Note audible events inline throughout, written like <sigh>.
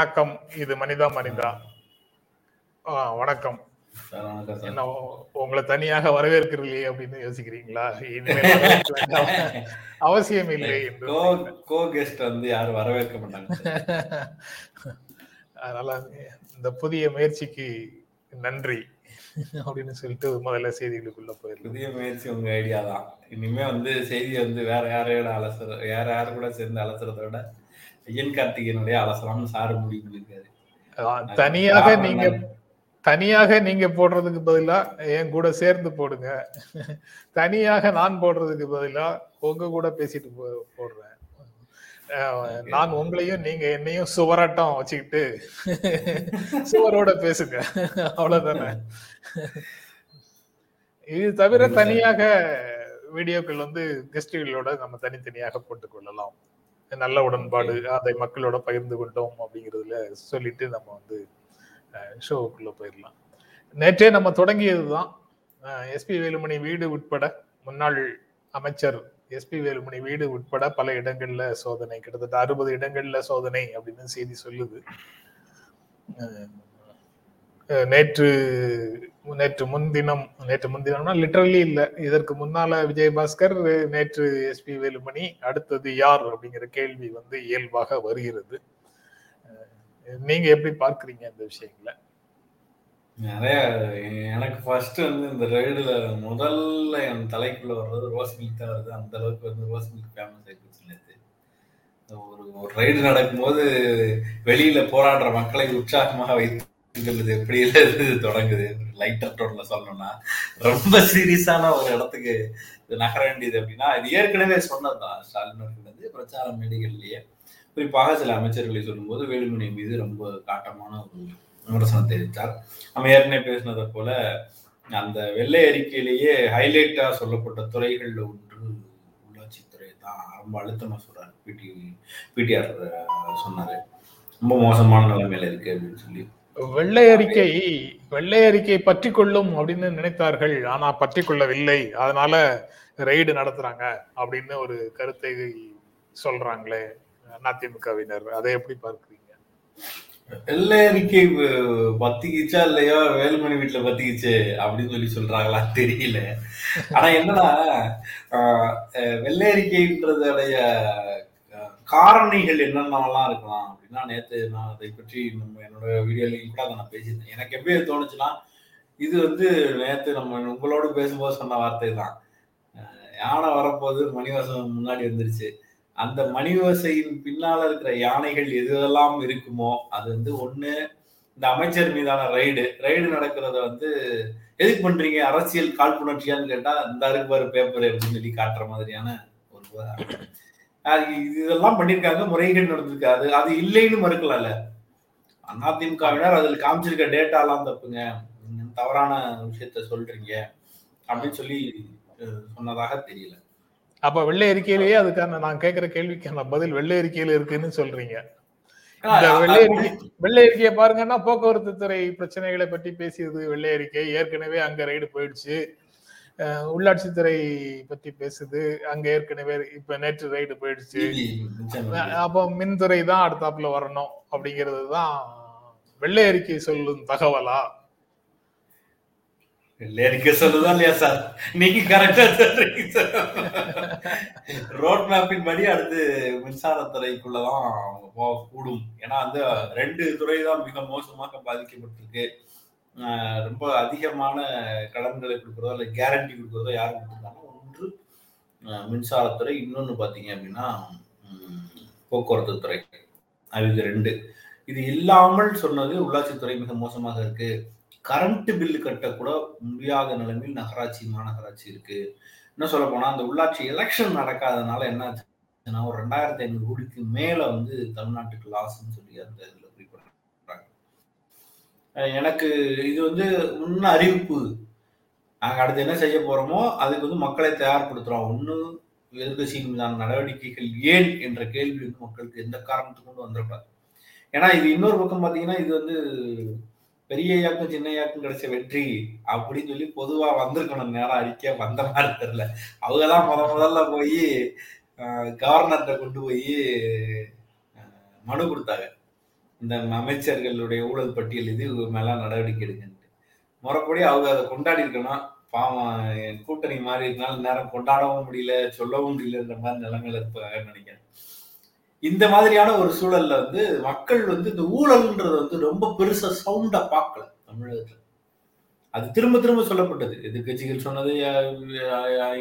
வணக்கம். இது மனிதா மனிதா. வணக்கம். என்ன உங்களை தனியாக வரவேற்கிறீர்களே அப்படின்னு யோசிக்கிறீங்களா. <laughs> அவசியம் இல்லை வந்து யாரும் வரவேற்க மாட்டாங்க. <laughs> அதனால இந்த புதிய முயற்சிக்கு நன்றி அப்படின்னு சொல்லிட்டு முதல்ல செய்திகளுக்குள்ள போயிடலாம். புதிய முயற்சி உங்க ஐடியா தான். இனிமே வந்து செய்தியை வந்து வேற யாரையோட அலசுற வேற யாரு கூட சேர்ந்து அலசுறத விட ஐயன் கார்த்திகேயனுடைய அலசலாம்னு சாரு முடிவு பண்ணிருக்காரு தனியாக நீங்க தனியாக நீங்க போடுறதுக்கு பதிலா என் கூட சேர்ந்து போடுங்க. தனியாக நான் போடுறதுக்கு பதிலா உங்க கூட பேசிட்டு போடுறேன். நான் உங்களையும் நீங்க என்னையும் சுவராட்டம் வச்சுக்கிட்டு சுவரோட பேசுங்க. அவ்வளவுதானே? இது தவிர தனியாக வீடியோக்கள் வந்து கெஸ்டுகளோட நம்ம தனித்தனியாக போட்டுக் கொள்ளலாம். நல்ல உடன்பாடு அதை மக்களோட பகிர்ந்து கொண்டோம் அப்படிங்கிறதுல சொல்லிட்டு நம்ம வந்து ஷோவுக்குள்ள போயிடலாம். நேற்றே நம்ம தொடங்கியது தான் எஸ்பி வேலுமணி வீடு உட்பட முன்னாள் அமைச்சர் எஸ்பி வேலுமணி வீடு உட்பட பல இடங்கள்ல சோதனை கிட்டத்தட்ட அறுபது இடங்கள்ல சோதனை அப்படின்னு செய்தி சொல்லுது. நேற்று நேற்று முன்தினம் நேற்று முன்தினம்னா லிட்டரலி இல்லை. இதற்கு முன்னால விஜயபாஸ்கர் நேற்று எஸ்பி வேலுமணி அடுத்தது யார் அப்படிங்கிற கேள்வி வந்து இயல்பாக வருகிறது. நீங்க எப்படி பார்க்குறீங்க இந்த விஷயங்களை? நிறைய எனக்கு ஃபர்ஸ்ட் வந்து இந்த ரைடுல முதல்ல என் தலைக்குள்ள வர்றது ரோஸ் மில்க் தான் வருது. அந்த அளவுக்கு வந்து ரோஸ் மில்க் ஃபேமஸ் ஆயிடுச்சு ஒரு ஒரு ரைடு நடக்கும்போது வெளியில போராடுற மக்களை உற்சாகமாக வைத்துக்கிறது எப்படி இது தொடங்குது? லைட்டர் டோன்ல சொல்லணும்னா ரொம்ப சீரியஸான ஒரு இடத்துக்கு இது நகர வேண்டியது அப்படின்னா இது ஏற்கனவே சொன்னதுதான். ஸ்டாலின் அவர்களது பிரச்சார மேடைகள்லயே குறிப்பாக சில அமைச்சர்களை சொல்லும்போது வேலுமணி மீது ரொம்ப காட்டமான ஒரு விமர்சனம் தெரிவித்தார். நம்ம ஏற்கனவே பேசினதை போல அந்த வெள்ளை அறிக்கையிலேயே ஹைலைட்டா சொல்லப்பட்ட துறைகள்ல ஒன்று உள்ளாட்சித்துறை தான். ரொம்ப அழுத்தமா சொல்றாரு. பிடி பிடிஆர் சொன்னாரு. ரொம்ப மோசமான நிலைமையில இருக்கு அப்படின்னு சொல்லி. வெள்ளை அறிக்கை வெள்ளை அறிக்கை பற்றி கொள்ளும் அப்படின்னு நினைத்தார்கள். ஆனா பற்றி கொள்ளவில்லை அதனால ரெய்டு நடத்துறாங்க அப்படின்னு ஒரு கருத்தை சொல்றாங்களே அதிமுகவினர். அதை எப்படி பார்க்கறீங்க? வெள்ளை அறிக்கை அஹ், பத்திக்கிச்சா இல்லையோ? வேலுமணி வீட்டுல பத்திக்கிச்சு அப்படின்னு சொல்லி சொல்றாங்களா? தெரியல. ஆனா என்னன்னா வெள்ளை அறிக்கைன்றதுடைய காரணிகள் என்னென்னலாம் இருக்கலாம் அப்படின்னா நேற்று நான் அதை பற்றி நம்ம என்னோட வீடியோலையும் கூட அதை நான் பேசியிருந்தேன். எனக்கு எப்படி தோணுச்சுன்னா இது வந்து நேற்று நம்ம உங்களோட பேசும்போது சொன்ன வார்த்தை தான் யானை வரப்போது மணிவாசம் முன்னாடி வந்துருச்சு. அந்த மணிவசையின் பின்னால் இருக்கிற யானைகள் எதுவெல்லாம் இருக்குமோ அது வந்து ஒன்று இந்த அமைச்சர் மீதான ரைடு ரைடு நடக்கிறத வந்து எதுக்கு பண்றீங்க? அரசியல் காழ்ப்புணர்ச்சியான்னு கேட்டா இந்த அருக்கு பாரு பேப்பர் அப்படின்னு சொல்லி காட்டுற மாதிரியான ஒரு இதெல்லாம் பண்ணிருக்காங்க முறைகேடு நடந்திருக்கு அது அது இல்லைன்னு மறுக்கலாம்ல. அதிமுகவினர் அதில் காமிச்சிருக்க டேட்டாலாம் தப்புங்க. நீங்க தவறான விஷயத்த சொல்றீங்க அப்படின்னு சொல்லி சொன்னதாக தெரியல. அப்ப வெள்ளை அறிக்கையிலேயே அதுக்கான நான் கேட்கிற கேள்விக்கான பதில் வெள்ளை அறிக்கையில இருக்குன்னு சொல்றீங்க. இந்த வெள்ளை அறிக்கை வெள்ளை அறிக்கையை பாருங்கன்னா போக்குவரத்து துறை பிரச்சனைகளை பற்றி பேசியது வெள்ளை அறிக்கை. ஏற்கனவே அங்க ரைடு போயிடுச்சு. உள்ளாட்சித்துறை பத்தி பேசுது. அங்க ஏற்கனவே இப்ப நேற்று ரைடு போயிடுச்சு. அப்போ மின்துறை தான் அடுத்தாப்புல வரணும் அப்படிங்கிறது தான் வெள்ளை அறிக்கை சொல்லும் தகவலா? வெள்ளை அறிக்கை சொல்லுதா இல்லையா சார்? நீங்க கரெக்டா சொல்றீங்க சார். ரோட் மேப்பின் படி அடுத்து மின்சாரத்துறைக்குள்ளதான் அவங்க போக கூடும் ஏன்னா அந்த ரெண்டு துறை தான் மிக மோசமாக பாதிக்கப்பட்டிருக்கு. ரொம்ப அதிகமான கடன்களை கொடுக்குறதோ இல்லை கேரண்டி கொடுக்குறதோ யார் கொடுத்துருக்காங்க ஒன்று மின்சாரத்துறை இன்னொன்று பார்த்தீங்க அப்படின்னா போக்குவரத்து துறை. அது இது ரெண்டு. இது இல்லாமல் சொன்னது உள்ளாட்சித்துறை மிக மோசமாக இருக்கு. கரண்ட் பில்லு கட்டக்கூட முடியாத நிலைமையில் நகராட்சி மாநகராட்சி இருக்கு. இன்னும் சொல்ல போனா அந்த உள்ளாட்சி எலெக்ஷன் நடக்காதனால என்ன ஆச்சுன்னா ஒரு ரெண்டாயிரத்தி ஐநூறு கோடிக்கு மேல வந்து தமிழ்நாட்டுக்கு லாஸ்ன்னு சொல்லி அந்த எனக்கு இது வந்து முன்ன அறிவிப்பு நாங்கள் அடுத்து என்ன செய்ய போகிறோமோ அதுக்கு வந்து மக்களை தயார்படுத்துறோம். ஒன்று எதிர்கட்சியின் மீதான நடவடிக்கைகள் ஏன் என்ற கேள்வி வந்து மக்களுக்கு எந்த காரணத்துக்கு கொண்டு வந்துடக்கூடாது. ஏன்னா இது இன்னொரு பக்கம் பார்த்தீங்கன்னா இது வந்து பெரிய ஐயாக்கும் சின்ன ஐயாக்கும் கிடைச்ச வெற்றி அப்படின்னு சொல்லி பொதுவாக வந்திருக்கணும். நேரம் அறிக்கையாக வந்த மாதிரி தெரியல. அவங்க தான் முத முதல்ல போய் கவர்னர்கிட்ட கொண்டு போய் மனு கொடுத்தாங்க. இந்த அமைச்சர்களுடைய ஊழல் பட்டியல் இது இவங்க மேல நடவடிக்கை எடுக்கன்ட்டு. முறைப்படி அவங்க அதை கொண்டாடி இருக்கணும். பாவம் என் கூட்டணி மாறி இருந்தாலும் நேரம் கொண்டாடவும் முடியல சொல்லவும் முடியலன்ற மாதிரி நிலைமையில இருப்பாங்கன்னு நினைக்கிறேன். இந்த மாதிரியான ஒரு சூழல்ல வந்து மக்கள் வந்து இந்த ஊழல்ன்றது வந்து ரொம்ப பெருசா சவுண்டா பார்க்கல தமிழகத்துல. அது திரும்ப திரும்ப சொல்லப்பட்டது. எதிர்கட்சிகள் சொன்னது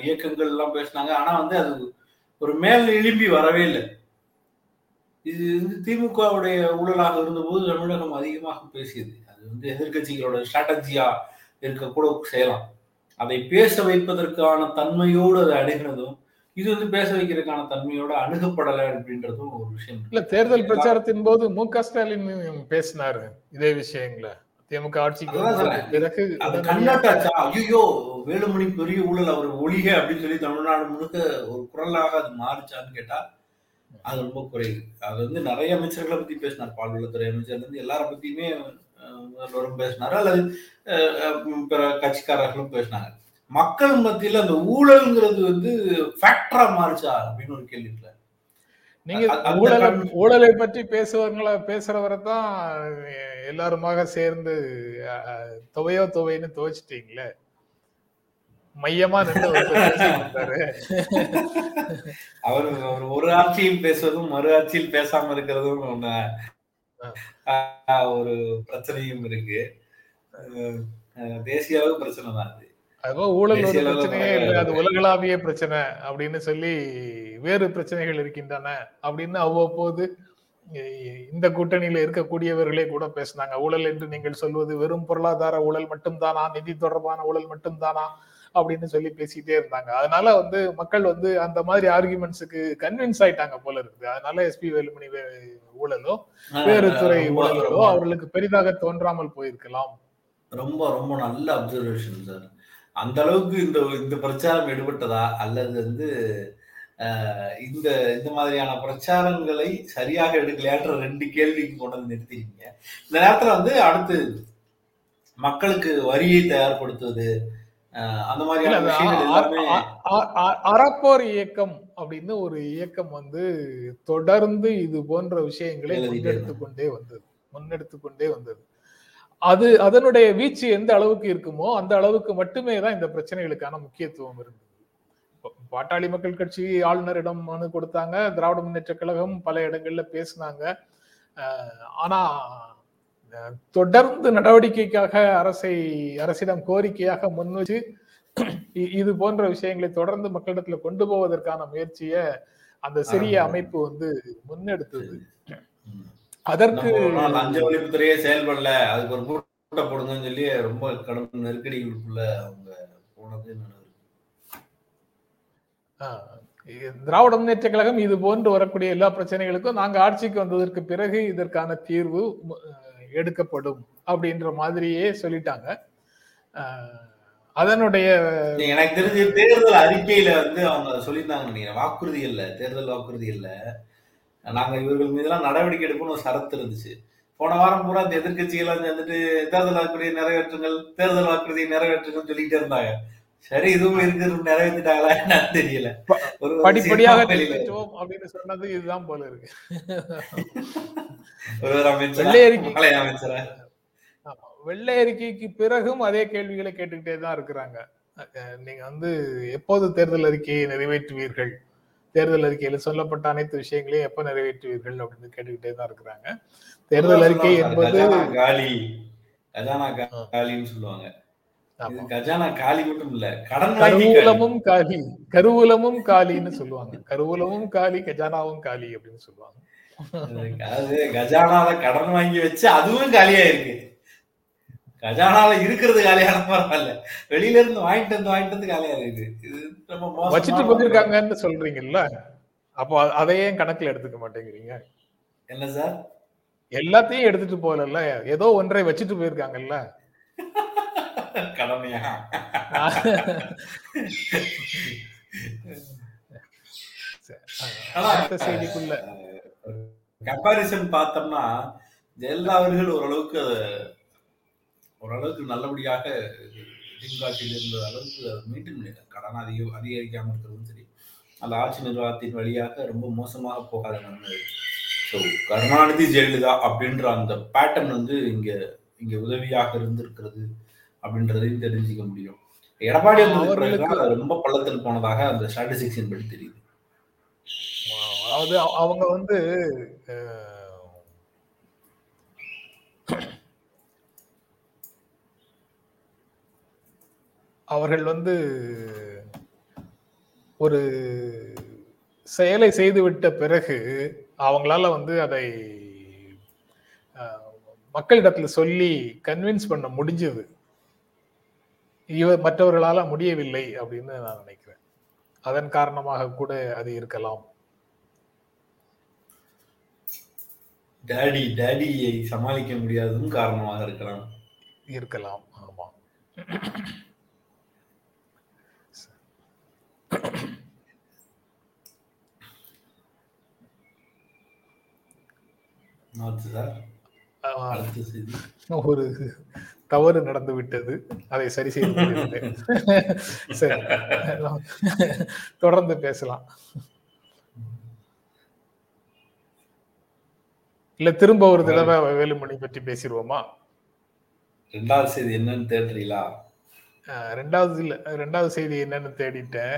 இயக்கங்கள் எல்லாம் பேசினாங்க. ஆனா வந்து அது ஒரு மேல் எழும்பி வரவே இல்லை. இது வந்து திமுகவுடைய ஊழலாக இருந்தபோது தமிழகம் அதிகமாக பேசியது. அது வந்து எதிர்கட்சிகளோட ஸ்ட்ராட்டஜியா இருக்கக்கூட செய்யலாம். அதை பேச வைப்பதற்கான தன்மையோடு அதை அணுகினதும் இது வந்து பேச வைக்கிறதுக்கான தன்மையோட அணுகப்படலை அப்படின்றதும் ஒரு விஷயம். இல்ல தேர்தல் பிரச்சாரத்தின் போது மு க ஸ்டாலின் பேசினாரு இதே விஷயங்கள. திமுக ஆட்சிக்கு அது கண்ணாட்டாச்சா ஐயோ வேலுமணி பெரிய ஊழல் அவர் ஒழிக அப்படின்னு சொல்லி தமிழ்நாடு முழுக்க ஒரு குரலாக அது மாறுச்சான்னு கேட்டா அது ரொம்ப குறைவு. அது வந்து நிறைய அமைச்சர்களை பத்தி பேசினார். பால்வளத்துறை அமைச்சர்ல இருந்து எல்லார பத்தியுமே முதல்வரும் பேசினாரு. அல்லது பிற கட்சிக்காரர்களும் பேசினாங்க. மக்கள் மத்தியில அந்த ஊழல்ங்கிறது வந்து ஃபேக்டரா மாறுச்சா அப்படின்னு ஒரு கேள்வி இருக்குல்ல. நீங்க ஊழலை ஊழலை பற்றி பேசுவவங்கள பேசுறவரை தான் எல்லாருமாக சேர்ந்து அஹ், துவையோ துவைன்னு துவைச்சிட்டீங்களே? மையமா நின்று அவர் அவர் ஒரு ஆட்சியில் பேசுவதும் மறு ஆட்சியில் பேசாம இருக்கிறதும் ஒண்ணு ஒரு பிரச்சனையும் இருக்கு. தேசிய அளவு பிரச்சனை தான் அது. அதுபோல ஊழல் ஒரு பிரச்சனையே இல்லை அது உலகளாவிய பிரச்சனை அப்படின்னு சொல்லி வேறு பிரச்சனைகள் இருக்கின்றன அப்படின்னு அவ்வப்போது இந்த கூட்டணியில இருக்கக்கூடியவர்களே கூட பேசினாங்க. ஊழல் என்று நீங்கள் சொல்வது வெறும் பொருளாதார ஊழல் மட்டும்தானா? நிதி தொடர்பான ஊழல் மட்டும்தானா? அப்படின்னு சொல்லி பேசிட்டே இருந்தாங்க. அதனால வந்து மக்கள் வந்து அந்த மாதிரி ஆர்குமெண்ட்ஸுக்கு கன்வின்ஸ் ஆயிட்டாங்க போல இருக்குது. அதனால எஸ்பி வேலுமணி ஊழலோ வேறு துறை ரொம்ப- அவர்களுக்கு பெரிதாக தோன்றாமல் போயிருக்கலாம். ரொம்ப ரொம்ப நல்ல அப்சர்வேஷன் சார் அந்த அளவுக்கு இந்த இந்த பிரச்சாரம் எடுபட்டதா அல்லது வந்து இந்த இந்த மாதிரியான பிரச்சாரங்களை சரியாக எடுக்கலையான்ற ரெண்டு கேள்விக்கு கொண்டு வந்து நிறுத்திருக்கீங்க இந்த நேரத்துல வந்து அடுத்து மக்களுக்கு வரியை தயார்படுத்துவது அந்த அ- அறப்போர் இயக்கம் அப்படின்னு ஒரு இயக்கம் வந்து தொடர்ந்து இது போன்ற விஷயங்களை முன்னெடுத்து கொண்டே வந்தது. முன்னெடுத்து கொண்டே வந்தது. அது அதனுடைய வீச்சு எந்த அளவுக்கு இருக்குமோ அந்த அளவுக்கு மட்டுமே தான் இந்த பிரச்சனைகளுக்கான முக்கியத்துவம் இருந்தது. பாட்டாளி மக்கள் கட்சி ஆளுநரிடம் மனு கொடுத்தாங்க. திராவிட முன்னேற்ற கழகம் பல இடங்கள்ல பேசினாங்க. ஆனா தொடர்ந்து நடவடிக்கைக்காக அரசை அரசிடம் கோரிக்கையாக முன் வச்சு இ- இது போன்ற விஷயங்களை தொடர்ந்து மக்களிடத்துல கொண்டு போவதற்கான முயற்சியை அந்த சிறிய. அமைப்பு வந்து முன்னெடுத்தது. அதற்கு லஞ்ச ஒழிப்புத்துறையே செயல்படல அதுக்கு ஒரு கூட்ட போடுங்கன்னு சொல்லி ரொம்ப கடும் நெருக்கடிகளுக்குள்ள அவங்க போனது திராவிட முன்னேற்ற கழகம் இது போன்று வரக்கூடிய எல்லா பிரச்சனைகளுக்கும் நாங்க ஆட்சிக்கு வந்ததற்கு பிறகு இதற்கான தீர்வு எடுக்கப்படும் அப்படின்ற மாதிரியே சொல்லிட்டாங்க. அதனுடைய எனக்கு தெரிஞ்சு தேர்தல் அறிக்கையில வந்து அவங்க சொல்லியிருந்தாங்க நினைக்கிறேன். வாக்குறுதி இல்ல தேர்தல் வாக்குறுதி இல்ல நாங்க இவர்கள் மீதெல்லாம் நடவடிக்கை எடுக்கணும்னு ஒரு சரத்து இருந்துச்சு. போன வாரம் பூரா அந்த எதிர்கட்சிகள் வந்துட்டு தேர்தல் வாக்குறுதியை நிறைவேற்றுங்கள் தேர்தல் வாக்குறுதியை நிறைவேற்றுங்கள் சொல்லிக்கிட்டே இருந்தாங்க. சரி இதுவும் இருக்கு நிறைவேற்றிட்டாங்களா என்னன்னு தெரியல. படிப்படியாக அப்படின்னு சொன்னது இதுதான் போல இருக்கு. <laughs> வெள்ளை அறிக்கை. வெள்ளை அறிக்கைக்கு பிறகும் அதே கேள்விகளை கேட்டுக்கிட்டே தான் இருக்கிறாங்க. நீங்க வந்து எப்போது தேர்தல் அறிக்கையை நிறைவேற்றுவீர்கள்? தேர்தல் அறிக்கையில சொல்லப்பட்ட அனைத்து விஷயங்களையும் எப்ப நிறைவேற்றுவீர்கள் அப்படின்னு கேட்டுக்கிட்டே தான் இருக்கிறாங்க. தேர்தல் அறிக்கை என்பது காலி. சொல்லுவாங்க. கஜானா காலி மட்டும் இல்ல கடன். கருவூலமும் காலி. கருவூலமும் காலின்னு சொல்லுவாங்க. கருவூலமும் காலி கஜானாவும் காலி அப்படின்னு சொல்லுவாங்க. அதாவது கஜானால கடன் வாங்கி வச்சு அதுவும் காலியா இருக்கு கஜானால இருக்கிறது காலியான பரவாயில்ல. வெளியில இருந்து வாங்கிட்டு வந்து வாங்கிட்டு வந்து காலியா இருக்கு இது ரொம்ப மோசமான வச்சுட்டு போயிருக்காங்கன்னு சொல்றீங்கல்ல? அப்போ அதையே கணக்குல எடுத்துக்க மாட்டேங்கிறீங்க? என்ன சார்? எல்லாத்தையும் எடுத்துட்டு போகல ஏதோ ஒன்றை வச்சுட்டு போயிருக்காங்கல்ல? கடமையா? செய்திக்குள்ள. கம்பாரிசன் பார்த்தோம்னா ஜெயலலிதா அவர்கள் ஓரளவுக்கு ஓரளவுக்கு நல்லபடியாக திமுகவில் இருந்த அளவுக்கு பண்ணிட்டார் கடன் அதிக அதிகரிக்காம இருக்கிறதும் சரி அந்த ஆட்சி நிர்வாகத்தின் வழியாக ரொம்ப மோசமாக போகாத நன்மை ஸோ கருணாநிதி ஜெயலலிதா அப்படின்ற அந்த பேட்டர்ன் வந்து இங்க இங்க உதவியாக இருந்திருக்கிறது. அப்படின்றதையும் தெரிஞ்சுக்க முடியும். எடப்பாடி ரொம்ப பள்ளத்தில் போனதாக அந்த ஸ்டாட்டிஸ்டிக்ஸ் படி தெரியுது. அதாவது அவ- அவங்க வந்து அவர்கள் வந்து ஒரு செயலை செய்துவிட்ட பிறகு அவங்களால வந்து அதை மக்களிடத்துல சொல்லி கன்வின்ஸ் பண்ண முடிஞ்சது. இவ மற்றவர்களால முடியவில்லை அப்படின்னு நான் நினைக்கிறேன். அதன் காரணமாக கூட அது இருக்கலாம். டேடி டேடியை சமாளிக்க முடியாததும் காரணமாக இருக்கலாம். இருக்கலாம் ஆமா. ஒரு தவறு நடந்து விட்டது அதை சரி செய்து. சரி தொடர்ந்து பேசலாம் இல்ல திரும்ப ஒரு தடவை வேலுமணி பற்றி பேசிடுவோமா ரெண்டாவது செய்தி என்னன்னு தேடுறீங்களா ரெண்டாவது இல்ல ரெண்டாவது செய்தி என்னன்னு தேடிட்டேன்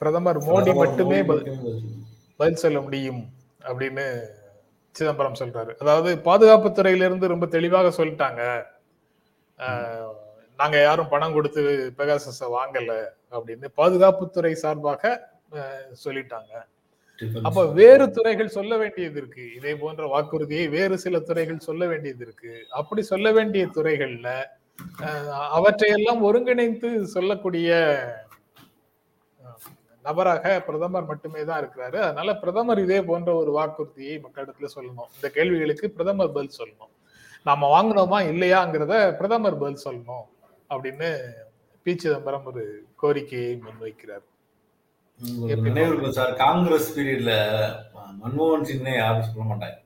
பிரதமர் மோடி மட்டுமே. பதில் சொல்ல முடியும் அப்படின்னு சிதம்பரம் சொல்றாரு. அதாவது பாதுகாப்பு துறையிலிருந்து ரொம்ப தெளிவாக சொல்லிட்டாங்க. நாங்க யாரும் பணம் கொடுத்து பெகாசஸ வாங்கல அப்படின்னு பாதுகாப்புத்துறை சார்பாக சொல்லிட்டாங்க. அப்ப வேறு துறைகள் சொல்ல வேண்டியது இருக்கு. இதே போன்ற வாக்குறுதியை வேறு சில துறைகள் சொல்ல வேண்டியது இருக்கு. அப்படி சொல்ல வேண்டிய துறைகள்ல அவற்றையெல்லாம் ஒருங்கிணைத்து சொல்லக்கூடிய நபராக பிரதமர் மட்டுமே தான் இருக்கிறாரு. அதனால பிரதமர் இதே போன்ற ஒரு வாக்குறுதியை மக்களிடத்துல சொல்லணும். இந்த கேள்விகளுக்கு பிரதமர் பதில் சொல்லணும். நாம வாங்கினோமா இல்லையாங்கிறத பிரதமர் பதில் சொல்லணும் அப்படின்னு பி. சிதம்பரம் ஒரு கோரிக்கையை முன்வைக்கிறார். நினைவு சார் காங்கிரஸ் பீரியட்ல மன்மோகன் சிங்னே யாரும் சொல்ல மாட்டாங்க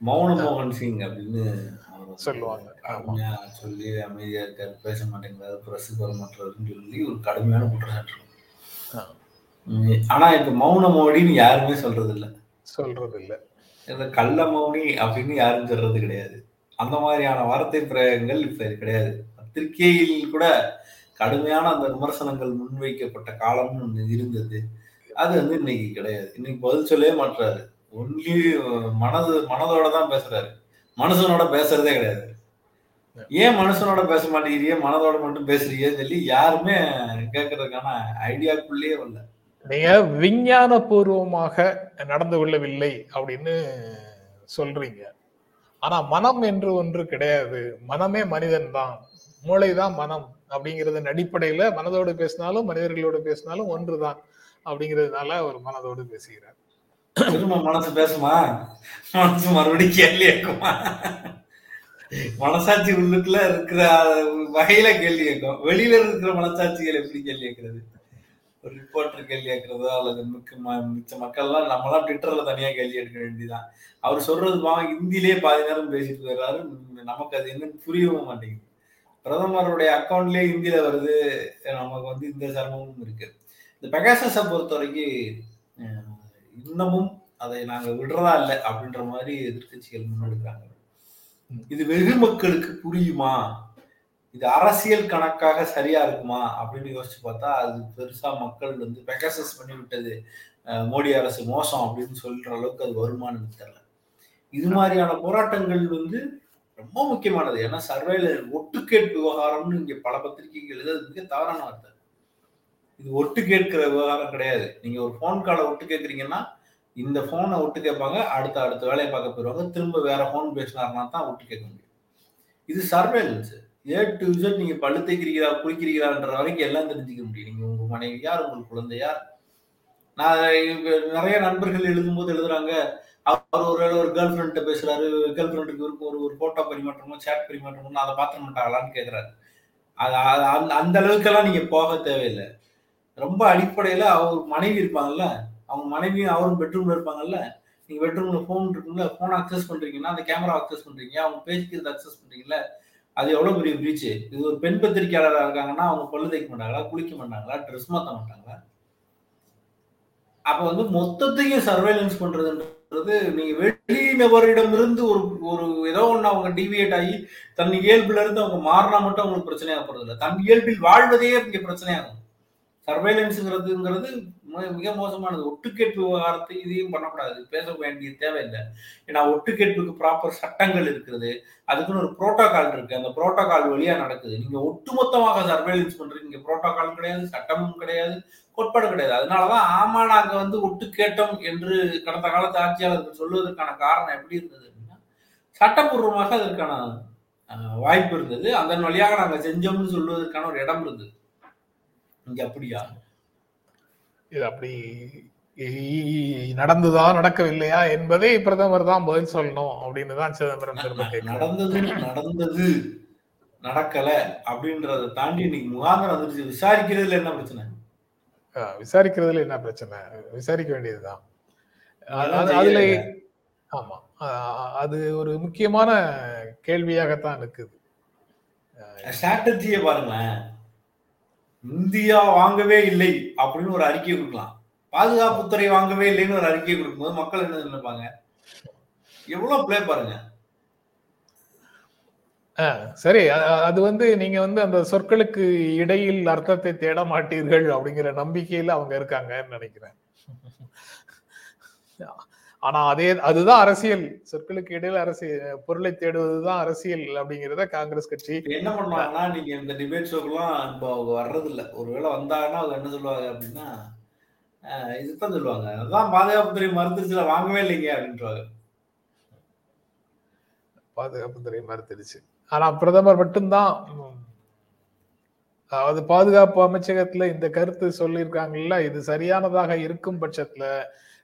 மௌன மோகன் சிங் அப்படின்னு சொல்லுவாங்க. சொல்லி அமைதியா இருக்காரு பேச மாட்டேங்கிறாரு பிரஸுக்கு வர மாட்டாருன்னு சொல்லி ஒரு கடுமையான குற்றச்சாட்டு. ஆனா இப்ப மௌன மோடின்னு யாருமே சொல்றது இல்ல சொல்றது இல்ல இந்த கள்ள மௌனி அப்படின்னு யாரும் சொல்றது கிடையாது. அந்த மாதிரியான வார்த்தை பிரயோகங்கள் இப்ப கிடையாது. பத்திரிகையில் கூட கடுமையான அந்த விமர்சனங்கள் முன்வைக்கப்பட்ட காலம்னு ஒண்ணு இருந்தது. அது வந்து இன்னைக்கு கிடையாது. இன்னைக்கு பதில் சொல்லவே மாட்டாரு ஒன்லி மனது மனதோட தான் பேசுறாரு. மனுஷனோட பேசுறதே கிடையாது. ஏன் மனுஷனோட பேச மாட்டேங்கிறீங்க மனதோட மட்டும் பேசுறீங்கன்னு சொல்லி யாருமே கேட்கறதுக்கான ஐடியாக்குள்ளேயே வரல. நீங்க விஞ்ஞான பூர்வமாக நடந்து கொள்ளவில்லை அப்படின்னு சொல்றீங்க. ஆனா மனம் என்று ஒன்று கிடையாது. மனமே மனிதன் தான். மூளைதான் மனம் அப்படிங்கறதன் அடிப்படையில மனதோடு பேசினாலும் மனிதர்களோடு பேசினாலும் ஒன்றுதான் அப்படிங்கிறதுனால அவர் மனதோடு பேசுகிறார். மனசு பேசுமா? மனசு மறுபடியும் கேள்வி கேட்குமா? மனசாட்சி உள்ளுக்குள்ள இருக்கிற வகையில கேள்வி கேட்கும். வெளியில இருக்கிற மனசாட்சிகள் எப்படி கேள்வி கேட்கறது? ஒரு ரிப்போர்ட்டர் கேள்வி கேட்கறதோ அல்லது மிக்க ம- மிச்ச மக்கள்லாம் நம்மளாம் ட்விட்டர்ல தனியா கேள்வி எடுக்க வேண்டியதுதான் அவர் சொல்றது வா ஹிந்திலேயே பாதி நேரம் பேசிட்டு போயிடுறாரு. நமக்கு அது என்னன்னு புரியவும் மாட்டேங்குது. பிரதமருடைய அக்கௌண்ட்லயே ஹிந்தியில வருது. நமக்கு வந்து இந்த சிரமமும் இருக்கு. இந்த பெகாசஸை பொறுத்த வரைக்கும் இன்னமும் அதை நாங்க விடுறதா இல்லை அப்படின்ற மாதிரி எதிர்க்கட்சிகள் முன்னெடுக்கிறாங்க. இது வெகு மக்களுக்கு புரியுமா? இது அரசியல் கணக்காக சரியா இருக்குமா அப்படின்னு யோசிச்சு பார்த்தா அது பெருசா மக்கள் வந்து பெகசஸ் பண்ணி விட்டது. மோடி அரசு மோசம் அப்படின்னு சொல்ற அளவுக்கு அது வருமானு எனக்கு தெரியல. இது மாதிரியான போராட்டங்கள் வந்து ரொம்ப முக்கியமானது. ஏன்னா சர்வேல ஒட்டுக்கேட் விவகாரம்னு இங்க பல பத்திரிகைகள் அது மிக தவறான வார்த்தை. இது ஒட்டு கேட்கிற விவகாரம் கிடையாது. நீங்க ஒரு ஃபோன் காலை ஒட்டு கேட்குறீங்கன்னா இந்த போனை ஒட்டு கேட்பாங்க. அடுத்த அடுத்த வேலையை பார்க்க போயிருவாங்க திரும்ப வேற ஃபோன் பேசினாருன்னா தான் ஒட்டு கேட்க முடியும். இது சர்வேலன்ஸ். ஏ டு Z நீங்க பல்லு தேய்க்கிறீங்களா குளிக்கிறீங்களான்ற வரைக்கும் எல்லாம் தெரிஞ்சுக்க முடியும். நீங்க உங்க மனைவி யார் உங்கள் குழந்தையார் நான் நிறைய நண்பர்கள் எழுதும்போது எழுதுறாங்க. அவர் ஒரு ஒரு கேர்ள் ஃப்ரெண்ட்ட பேசுறாரு கேர்ள் ஃப்ரெண்டுக்கு இவருக்கு ஒரு ஒரு போட்டோ பரிமாற்றமோ சேட் பரிமாற்றமோ அதை பார்த்து மாட்டாங்களான்னு கேட்கறாரு அது அது- அந்த அந்த அளவுக்கெல்லாம் நீங்க போக தேவையில்லை. ரொம்ப அடிப்படையில அவர் மனைவி இருப்பாங்கல்ல அவங்க மனைவியும் அவரும் பெட்ரூம்ல இருப்பாங்கல்ல நீங்க பெட்ரூம்ல ஃபோன் இருக்கும்ல ஃபோன் அக்சஸ் பண்றீங்கன்னா அந்த கேமரா அக்சஸ் பண்றீங்க அவங்க பேசிக்கிறது அக்சஸ் பண்றீங்கல்ல அது எவ்வளவு பெரிய பிரீச் இது ஒரு பெண் பத்திரிகையாளராக இருக்காங்கன்னா அவங்க பல்லு தைக்க மாட்டாங்களா குளிக்க மாட்டாங்களா ட்ரெஸ் மாத்த மாட்டாங்களா? அப்ப வந்து மொத்தத்தையும் சர்வைலன்ஸ் பண்றதுன்றது நீங்க வெளி நபரிடமிருந்து ஒரு ஒரு ஏதோ ஒண்ணு அவங்க டிவியேட் ஆகி தன் இயல்புல இருந்து அவங்க மாறினா மட்டும் அவங்களுக்கு பிரச்சனையாக போறது இல்லை தன் இயல்பில் வாழ்வதே இங்க பிரச்சனையாகும். சர்வைலன்ஸுங்கிறதுங்கிறது மிக மோசமானது. ஒட்டுக்கேட்பு விவகாரத்தை இதையும் பண்ணக்கூடாது. பேச வேண்டிய தேவையில்லை. ஏன்னா ஒட்டுக்கேட்புக்கு ப்ராப்பர் சட்டங்கள் இருக்குது. அதுக்குன்னு ஒரு புரோட்டோகால் இருக்கு. அந்த புரோட்டோகால் வழியா நடக்குது. நீங்க ஒட்டுமொத்தமாக சர்வைலன்ஸ் பண்றீங்க. புரோட்டோகால் கிடையாது சட்டமும் கிடையாது கோட்பாடு கிடையாது. அதனாலதான் ஆமா நாங்க வந்து ஒட்டு கேட்டோம் என்று கடந்த காலத்து ஆட்சியாளர்கள் சொல்வதற்கான காரணம் எப்படி இருந்தது அப்படின்னா சட்டப்பூர்வமாக அதற்கான வாய்ப்பு இருந்தது. அதன் வழியாக நாங்க செஞ்சோம்னு சொல்வதற்கான ஒரு இடம் இருந்தது. இங்க அப்படியா? இது அப்படி இ- நடந்ததா நடக்கவில்லையா என்பதை பிரதமர் தான் பதில் சொல்லணும் அப்படின்னு தான் சிதம்பரம் நடந்தது நடந்தது நடக்கல அப்படின்றத தாண்டி இன்னைக்கு முகாந்திரம் வந்துருச்சு. விசாரிக்கிறதுல என்ன பிரச்சனை? விசாரிக்கிறதுல என்ன பிரச்சனை? விசாரிக்க வேண்டியதுதான். அதுல. ஆமா. அது ஒரு முக்கியமான கேள்வியாகத்தான் இருக்குது. ஸ்ட்ராட்டஜியை பாருங்களேன். இந்தியா வாங்கவே இல்லை அப்படின்னு ஒரு அறிக்கை கொடுக்கலாம். பாதுகாப்புத்துறை வாங்கவே இல்லைன்னு ஒரு அறிக்கை கொடுக்கும்போது மக்கள் என்ன நினைப்பாங்க? எவ்வளவு ப்ளே பாருங்க. சரி அது வந்து நீங்க வந்து அந்த சொற்களுக்கு இடையில் அர்த்தத்தை தேட மாட்டீர்கள் அப்படிங்கிற நம்பிக்கையில அவங்க இருக்காங்கன்னு நினைக்கிறேன். ஆனா அதே அதுதான் அரசியல். சொற்களுக்கு இடையில அரசியல் பொருளை தேடுவதுதான் அரசியல் அப்படிங்கிறத காங்கிரஸ் கட்சி என்ன பண்ணுவாங்கன்னா நீங்க இந்த டிபேட் ஷோக்கெல்லாம் இப்போ அவங்க வர்றது இல்ல ஒருவேளை வந்தாங்கன்னா அவங்க என்ன சொல்லுவாங்க அப்படின்னா இதுதான் சொல்லுவாங்க. அதான் பாதுகாப்புத்துறை மறுத்துருச்சுல வாங்கவே இல்லைங்க அப்படின்றாங்க. பாதுகாப்புத்துறை மறுத்துடுச்சு ஆனா பிரதமர் மட்டும்தான். அதாவது பாதுகாப்பு அமைச்சகத்துல இந்த கருத்து சொல்லியிருக்காங்கல்ல இது சரியானதாக இருக்கும் பட்சத்துல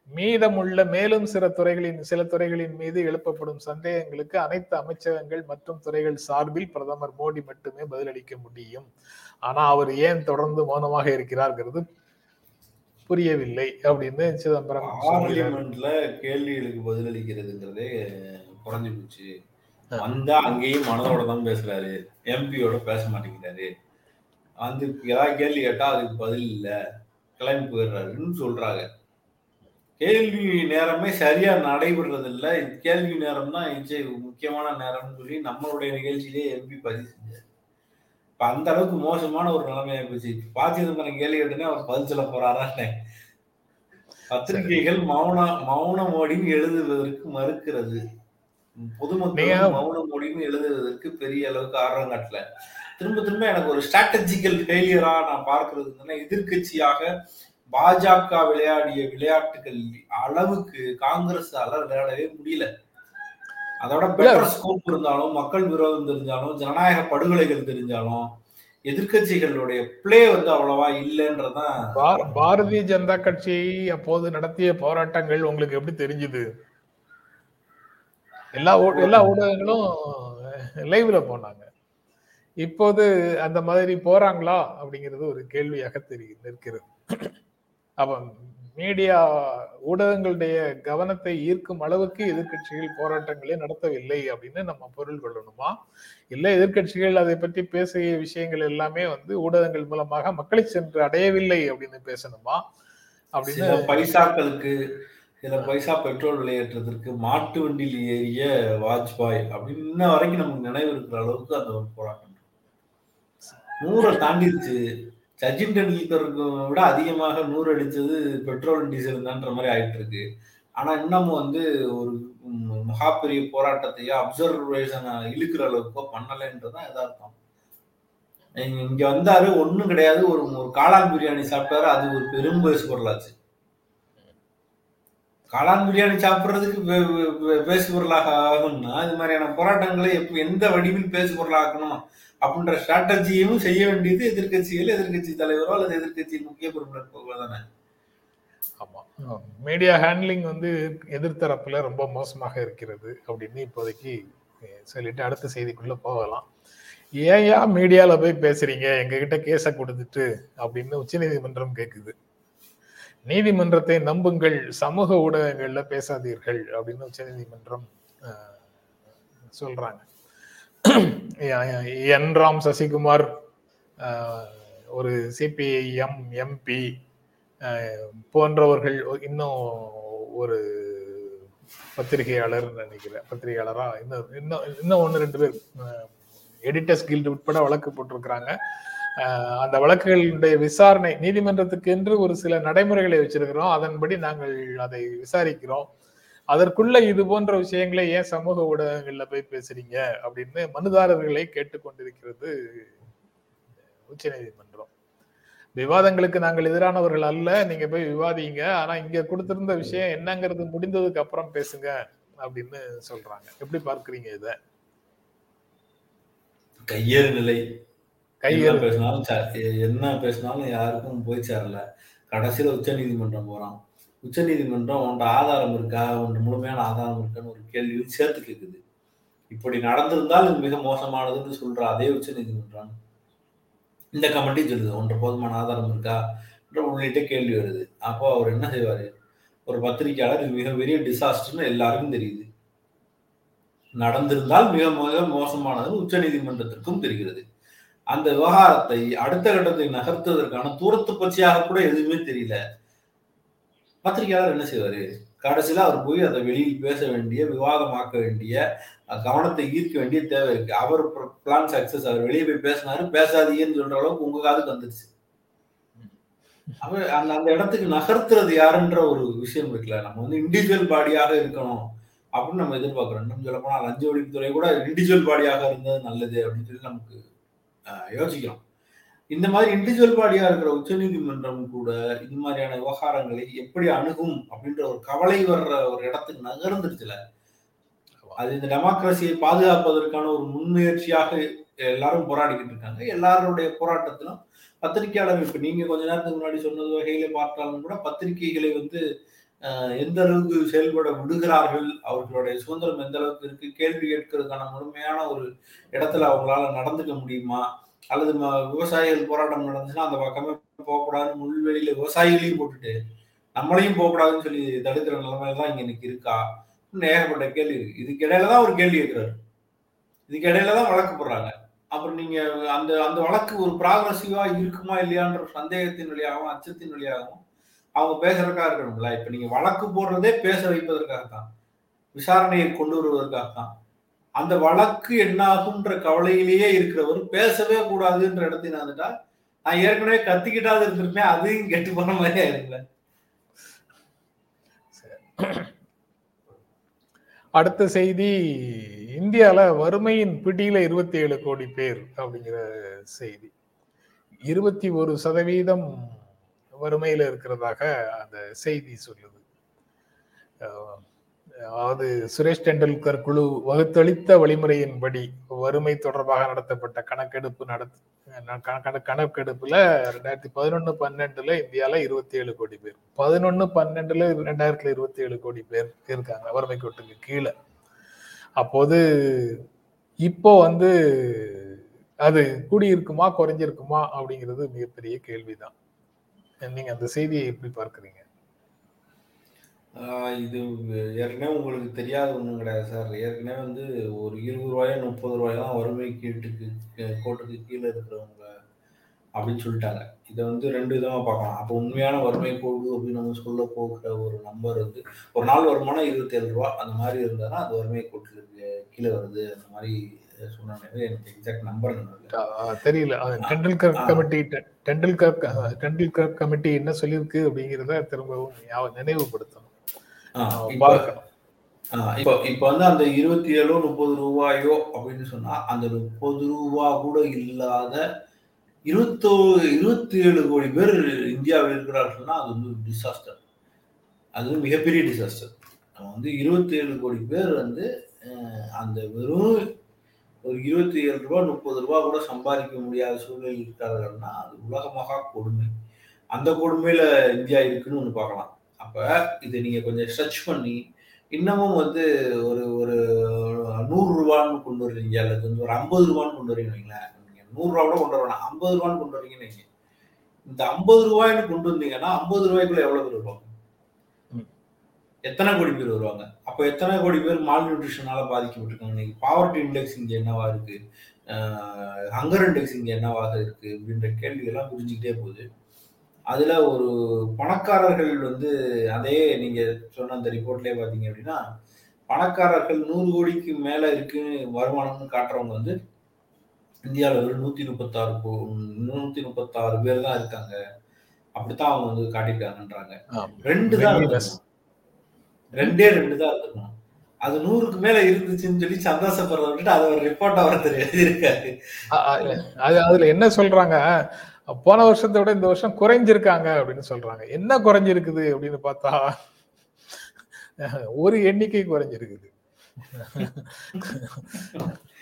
மீதமுள்ள மேலும் சில துறைகளின் சில துறைகளின் மீது எழுப்பப்படும் சந்தேகங்களுக்கு அனைத்து அமைச்சகங்கள் மற்றும் துறைகள் சார்பில் பிரதமர் மோடி மட்டுமே பதிலளிக்க முடியும். ஆனா அவர் ஏன் தொடர்ந்து மௌனமாக இருக்கிறார்ங்கிறது புரியவில்லை அப்படின்னு சிதம்பரம். பார்லிமெண்ட்ல கேள்விகளுக்கு பதிலளிக்கிறதுங்கிறதே குறைஞ்சு போச்சு. வந்தா அங்கேயும் மனதோட தான் பேசுறாரு. எம்பியோட பேச மாட்டேங்கிறாரு. வந்து ஏதாவது கேள்வி கேட்டா அதுக்கு பதில் இல்ல. கிளம்பி போயிடுறாருன்னு சொல்றாங்க. கேள்வி நேரமே சரியா நடைபெறது இல்ல கேள்வி நேரம் தான் முக்கியமான நேரம்னு சொல்லி நம்மளுடைய நிகழ்ச்சியிலே எம்பி பதிவு செஞ்சார். இப்ப அந்த அளவுக்கு மோசமான ஒரு நிலைமையா போச்சு. ப சிதம்பரம் கேள்வி கேட்டுனே அவர் பதில் சொல்ல போறாரான்னு பத்திரிகைகள் மௌன மௌன மோடின்னு எழுதுவதற்கு மறுக்கிறது. பொதுமக்கள் மௌன மோடின்னு எழுதுவதற்கு பெரிய அளவுக்கு ஆர்வம் காட்டல. திரும்ப திரும்ப எனக்கு ஒரு ஸ்ட்ராட்டஜிக்கல் ஃபெயிலியரா நான் பார்க்கிறது என்னன்னா எதிர்க்கட்சியாக பாஜக விளையாடிய விளையாட்டுகள் அளவுக்கு காங்கிரஸ் விளையாடவே முடியல. அதோட பெட்டர் ஸ்கோப் இருந்தாலும் மக்கள் விரோதம் தெரிஞ்சாலும் ஜனநாயக படுகொலைகள் தெரிஞ்சாலும் எதிர்க்கட்சிகளுடைய பிளே வந்து அவ்வளவா இல்லைன்றதான் பாரதிய ஜனதா கட்சி அப்போது நடத்திய போராட்டங்கள் உங்களுக்கு எப்படி தெரிஞ்சுது? எல்லா எல்லா ஊடகங்களும் லைவ்ல போனாங்க. இப்போது அந்த மாதிரி போறாங்களா அப்படிங்கிறது ஒரு கேள்வியாக தெரி நிற்கிறது. அப்ப மீடியா ஊடகங்களுடைய கவனத்தை ஈர்க்கும் அளவுக்கு எதிர்க்கட்சிகள் போராட்டங்களை நடத்தவில்லை அப்படின்னு நம்ம பொருள் கொள்ளணுமா? இல்லை எதிர்க்கட்சிகள் அதை பற்றி பேசிய விஷயங்கள் எல்லாமே வந்து ஊடகங்கள் மூலமாக மக்களை சென்று அடையவில்லை அப்படின்னு பேசணுமா? அப்படின்னு பைசாக்களுக்கு சில பைசா பெட்ரோல் விலையேற்றத்திற்கு மாட்டு வண்டியில் ஏறிய வாஜ்பாய் அப்படின்னு வரைக்கும் நமக்கு நினைவு இருக்கிற அளவுக்கு அந்த ஒரு போராட்டம் நூறை தாண்டிடுச்சு. சச்சின் டெண்டுல்கருக்கு விட அதிகமாக நூறு அடித்தது பெட்ரோல் டீசல் தான்ற மாதிரி ஆயிட்டு இருக்கு ஆனா இன்னமும் வந்து ஒரு மகாபெரிய போராட்டத்தையோ அப்சர்வேஷனை இழுக்கிற அளவுக்கோ பண்ணலைன்றதான் எதார்த்தம். இங்க வந்தாரு ஒண்ணும் கிடையாது. ஒரு ஒரு காளான் பிரியாணி சாப்பிட்டாரு அது ஒரு பெரும் பேசு பொருளாச்சு. காளான் பிரியாணி சாப்பிட்றதுக்கு பேசு பொருளாக ஆகும்னா இது மாதிரியான போராட்டங்களை எப்ப எந்த வடிவில் பேசு பொருளாக்கணும் அப்படின்ற ஸ்ட்ராட்டஜியும் செய்ய வேண்டியது எதிர்க்கட்சிகள் எதிர்கட்சி தலைவரோ அல்லது எதிர்க்கட்சி முக்கிய பொறுப்பினர் தானே. ஆமா. மீடியா ஹேண்ட்லிங் வந்து எதிர்த்தரப்புல ரொம்ப மோசமாக இருக்கிறது அப்படின்னு இப்போதைக்கு சொல்லிட்டு அடுத்த செய்திக்குள்ள போகலாம். ஏயா மீடியால போய் பேசுறீங்க? எங்ககிட்ட கேஸை கொடுத்துட்டு அப்படின்னு உச்சநீதிமன்றம் கேக்குது. நீதிமன்றத்தை நம்புங்கள் சமூக ஊடகங்கள்ல பேசாதீர்கள் அப்படின்னு உச்சநீதிமன்றம் நீதிமன்றம் சொல்றாங்க. என் ராம் சசிகுமார் ஒரு சிபிஐஎம் எம்பி uh, போன்றவர்கள் இன்னும் ஒரு பத்திரிகையாளர் நினைக்கிறேன். பத்திரிகையாளரா? இன்னும் இன்னும் இன்னும் ஒன்று ரெண்டு பேர் uh, எடிட்டர்ஸ் கில்டு உட்பட வழக்கு போட்டிருக்கிறாங்க. Uh, அந்த வழக்குகளுடைய விசாரணை நீதிமன்றத்துக்கு என்று ஒரு சில நடைமுறைகளை வச்சிருக்கிறோம். அதன்படி நாங்கள் அதை விசாரிக்கிறோம். அதற்குள்ள இது போன்ற விஷயங்களை ஏன் சமூக ஊடகங்கள்ல போய் பேசுறீங்க அப்படின்னு மனுதாரர்களை கேட்டுக்கொண்டிருக்கிறது உச்சநீதிமன்றம் விவாதங்களுக்கு நாங்கள் எதிரானவர்கள் அல்ல நீங்க போய் விவாதிங்க. ஆனா இங்க கொடுத்திருந்த விஷயம் என்னங்கிறது முடிந்ததுக்கு அப்புறம் பேசுங்க அப்படின்னு சொல்றாங்க. எப்படி பார்க்கறீங்க இத? கையேறு நிலை. கையேறு பேசினாலும் என்ன பேசினாலும் யாருக்கும் போய் சேரல. கடைசியில உச்ச நீதிமன்றம் போறான். உச்சநீதிமன்றம் உன்ட ஆதாரம் இருக்கா? உன் முழுமையான ஆதாரம் இருக்கான்னு ஒரு கேள்வியும் சேர்த்து கேட்குது. இப்படி நடந்திருந்தால் இது மிக மோசமானதுன்னு சொல்ற அதே உச்சநீதிமன்றம் இந்த கமிட்டி சொல்லுது. ஒன்று போதுமான ஆதாரம் இருக்கா? என்ற உள்ளிட்ட கேள்வி வருது. அப்போ அவர் என்ன செய்வார்? ஒரு பத்திரிக்கையாளர் இது மிகப்பெரிய டிசாஸ்டர்னு எல்லாருக்கும் தெரியுது. நடந்திருந்தால் மிக மிக மோசமானது உச்ச நீதிமன்றத்திற்கும் தெரிகிறது. அந்த விவகாரத்தை அடுத்த கட்டத்தை நகர்த்துவதற்கான தூரத்து பச்சையாக கூட எதுவுமே தெரியல. பத்திரிகையாளர் என்ன செய்வார்? கடைசியில் அவர் போய் அதை வெளியில் பேச வேண்டிய விவாதமாக்க வேண்டிய கவனத்தை ஈர்க்க வேண்டிய தேவை இருக்கு. அவர் பிளான் சக்சஸ் அவர் வெளியே போய் பேசினாரு பேசாதீங்கன்னு சொல்ற அளவுக்கு உங்க காதுக்கு வந்துருச்சு. அவர் அந்த அந்த இடத்துக்கு நகர்த்துறது யாருன்ற ஒரு விஷயம் இருக்குல்ல. நம்ம வந்து இண்டிவிஜுவல் பாடியாக இருக்கணும் அப்படின்னு நம்ம எதிர்பார்க்கிறோம். இன்னும் சொல்ல போனா லஞ்ச ஒழிப்புத்துறை கூட இண்டிவிஜுவல் பாடியாக இருந்தது நல்லது அப்படின்னு சொல்லி நமக்கு யோசிக்கிறோம். இந்த மாதிரி இண்டிவிஜுவல் பாடியா இருக்கிற உச்சநீதிமன்றம் கூட இந்த மாதிரியான விவகாரங்களை எப்படி அணுகும் அப்படின்ற ஒரு கவலை வர்ற ஒரு இடத்துக்கு நகர்ந்துருச்சுல. அது இந்த டெமோக்ரஸியை பாதுகாப்பதற்கான ஒரு முன்முயற்சியாக எல்லாரும் போராடிக்கிட்டு இருக்காங்க. எல்லாருடைய போராட்டத்திலும் பத்திரிகையாளர் இப்ப நீங்க கொஞ்ச நேரத்துக்கு முன்னாடி சொன்னது வகையில பார்த்தாலும் கூட பத்திரிகைகளை வந்து எந்த அளவுக்கு செயல்பட விடுகிறார்கள் அவர்களுடைய சுதந்திரம் எந்த அளவுக்கு இருக்கு கேள்வி கேட்கறதுக்கான முழுமையான ஒரு இடத்துல அவங்களால நடந்துக்க முடியுமா அல்லது விவசாயிகள் போராட்டம் நடந்துச்சுன்னா அந்த பக்கமே போகக்கூடாதுன்னு முள்வெளியில விவசாயிகளையும் போட்டுட்டு நம்மளையும் போகக்கூடாதுன்னு சொல்லி தடுக்கிற நிலைமையில தான் இங்க எனக்கு இருக்கா? ஏகப்பட்ட கேள்வி இருக்கு. இதுக்கு இடையில தான் ஒரு கேள்வி இருக்கிறாரு. இதுக்கு இடையில தான் வழக்கு போடுறாங்க. அப்புறம் நீங்க அந்த அந்த வழக்கு ஒரு ப்ராக்ரஸிவா இருக்குமா இல்லையான்ற ஒரு சந்தேகத்தின் வழியாகவும் அச்சத்தின் வழியாகவும் அவங்க பேசுறதுக்காக இருக்கணும்ல. இப்ப நீங்க வழக்கு போடுறதே பேச வைப்பதற்காக தான் விசாரணையை கொண்டு வருவதற்காக தான் அந்த வழக்கு என்னாகும்ன்ற கவலையிலேயே இருக்கிறவர் பேசவே கூடாதுன்ற இடத்துல வந்துட்டா. நான் ஏற்கனவே கத்திக்கிட்டாது இருந்திருப்பேன் அதையும் கெட்டு போன மாதிரியே இருக்குல்ல அடுத்த செய்தி இந்தியால வறுமையின் பிடியில இருபத்தி ஏழு கோடி பேர் அப்படிங்கிற செய்தி. இருபத்தி ஒரு சதவீதம் வறுமையில இருக்கிறதாக அந்த செய்தி சொல்லுது. அதாவது சுரேஷ் டெண்டுல்கர் குழு வகுத்தளித்த வழிமுறையின்படி வறுமை தொடர்பாக நடத்தப்பட்ட கணக்கெடுப்பு நடத்து கணக்கெடுப்புல ரெண்டாயிரத்தி பதினொன்னு பன்னெண்டுல இந்தியால இருபத்தி ஏழு கோடி பேர். பதினொன்னு பன்னெண்டுல ரெண்டாயிரத்துல இருபத்தி ஏழு கோடி பேர் இருக்காங்க வறுமை கோட்டுக்கு கீழே. அப்போது இப்போ வந்து அது கூடியிருக்குமா குறைஞ்சிருக்குமா அப்படிங்கிறது மிகப்பெரிய கேள்விதான். நீங்க அந்த செய்தியை எப்படி பார்க்குறீங்க? இது ஏற்கனவே உங்களுக்கு தெரியாத ஒண்ணும் கிடையாது சார். ஏற்கனவே வந்து ஒரு இருபது ரூபாயோ முப்பது ரூபாயோ தான் வறுமை கீட்டுக்கு கோட்டுக்கு கீழே இருக்கிறவங்க அப்படின்னு சொல்லிட்டாங்க. இதை வந்து ரெண்டு விதமா பார்க்கலாம். அப்போ உண்மையான வறுமை கோடு அப்படின்னு நம்ம சொல்ல போகிற ஒரு நம்பர் வந்து ஒரு நாள் வருமானம் இருபத்தேழு ரூபா அந்த மாதிரி இருந்தாதான் அது வறுமை கோட்டுக்கு கீழே வருது அந்த மாதிரி சொன்னாங்க. எனக்கு எக்ஸாக்ட் நம்பர் தெரியல. டெண்டுல்கர். கமிட்டி டெண்டுல்கர் டெண்டுல்கர் கமிட்டி என்ன சொல்லியிருக்கு அப்படிங்கிறத திரும்பவும் நினைவுபடுத்தணும். இப்போ இப்போ இப்போ வந்து அந்த இருபத்தி ஏழோ முப்பது ரூபாயோ அப்படின்னு சொன்னா அந்த முப்பது ரூபா கூட இல்லாத இருபத்தோ இருபத்தி ஏழு கோடி பேர் இந்தியாவில் இருக்கிறார்கள்னா அது வந்து டிசாஸ்டர் அது வந்து மிகப்பெரிய டிசாஸ்டர் நம்ம வந்து இருபத்தி ஏழு கோடி பேர் வந்து அந்த வெறும் ஒரு இருபத்தி ஏழு ரூபா முப்பது ரூபா கூட சம்பாதிக்க முடியாத சூழ்நிலை இருக்கிறார்கள்னா அது உலகமாக கொடுமை. அந்த கொடுமையில இந்தியா இருக்குன்னு ஒன்று பார்க்கலாம். அப்ப இதை நீங்க கொஞ்சம் ஸ்ட்ரெச் பண்ணி இன்னமும் வந்து ஒரு ஒரு நூறு ரூபான்னு கொண்டு வருவீங்க அல்லது வந்து ஒரு ஐம்பது ரூபான்னு கொண்டு வரீங்க வைங்களேன். நீங்க நூறு ரூபா கூட கொண்டு வரணும். ஐம்பது ரூபான்னு கொண்டு வரீங்கன்னு வைங்க. இந்த ஐம்பது ரூபாய்னு கொண்டு வந்தீங்கன்னா ஐம்பது ரூபாய்க்குள்ள எவ்வளவு பேர் வருவாங்க. எத்தனை கோடி பேர் வருவாங்க? அப்ப எத்தனை கோடி பேர் மால் நியூட்ரிஷனால பாதிக்கப்பட்டிருக்காங்க? இன்னைக்கு பாவர்ட்டி இண்டெக்ஸ் இங்க என்னவா இருக்கு? ஹங்கர் இண்டெக்ஸ் இங்க என்னவாக இருக்கு? அப்படின்ற கேள்வி எல்லாம் புரிஞ்சுக்கிட்டே போகுது. அதுல ஒரு பணக்காரர்கள் வந்து அதே நீங்க சொன்ன அந்த ரிப்போர்ட்லயே பாத்தீங்க அப்படின்னா பணக்காரர்கள் நூறு கோடிக்கு மேல இருக்கு வருமானம்னு காட்டுறவங்க வந்து இந்தியாவில் வெறும் நூத்தி முப்பத்தாறு நூத்தி முப்பத்தாறு பேர் தான் இருக்காங்க. அப்படித்தான் அவங்க வந்து காட்டிட்டாங்கன்றாங்க ரெண்டு தான் ரெண்டே ரெண்டு தான் இருக்கணும். அது நூறுக்கு மேல இருந்துச்சுன்னு சொல்லி சந்தோஷப்படுறத விட்டுட்டு அது ஒரு ரிப்போர்ட் அவர் எழுதியிருக்காரு அது அதுல என்ன சொல்றாங்க? போன வருஷத்தை விட இந்த வருஷம் குறைஞ்சிருக்காங்க அப்படின்னு சொல்றாங்க. என்ன குறைஞ்சிருக்குது அப்படின்னு பார்த்தா ஒரு எண்ணிக்கை குறைஞ்சிருக்குது.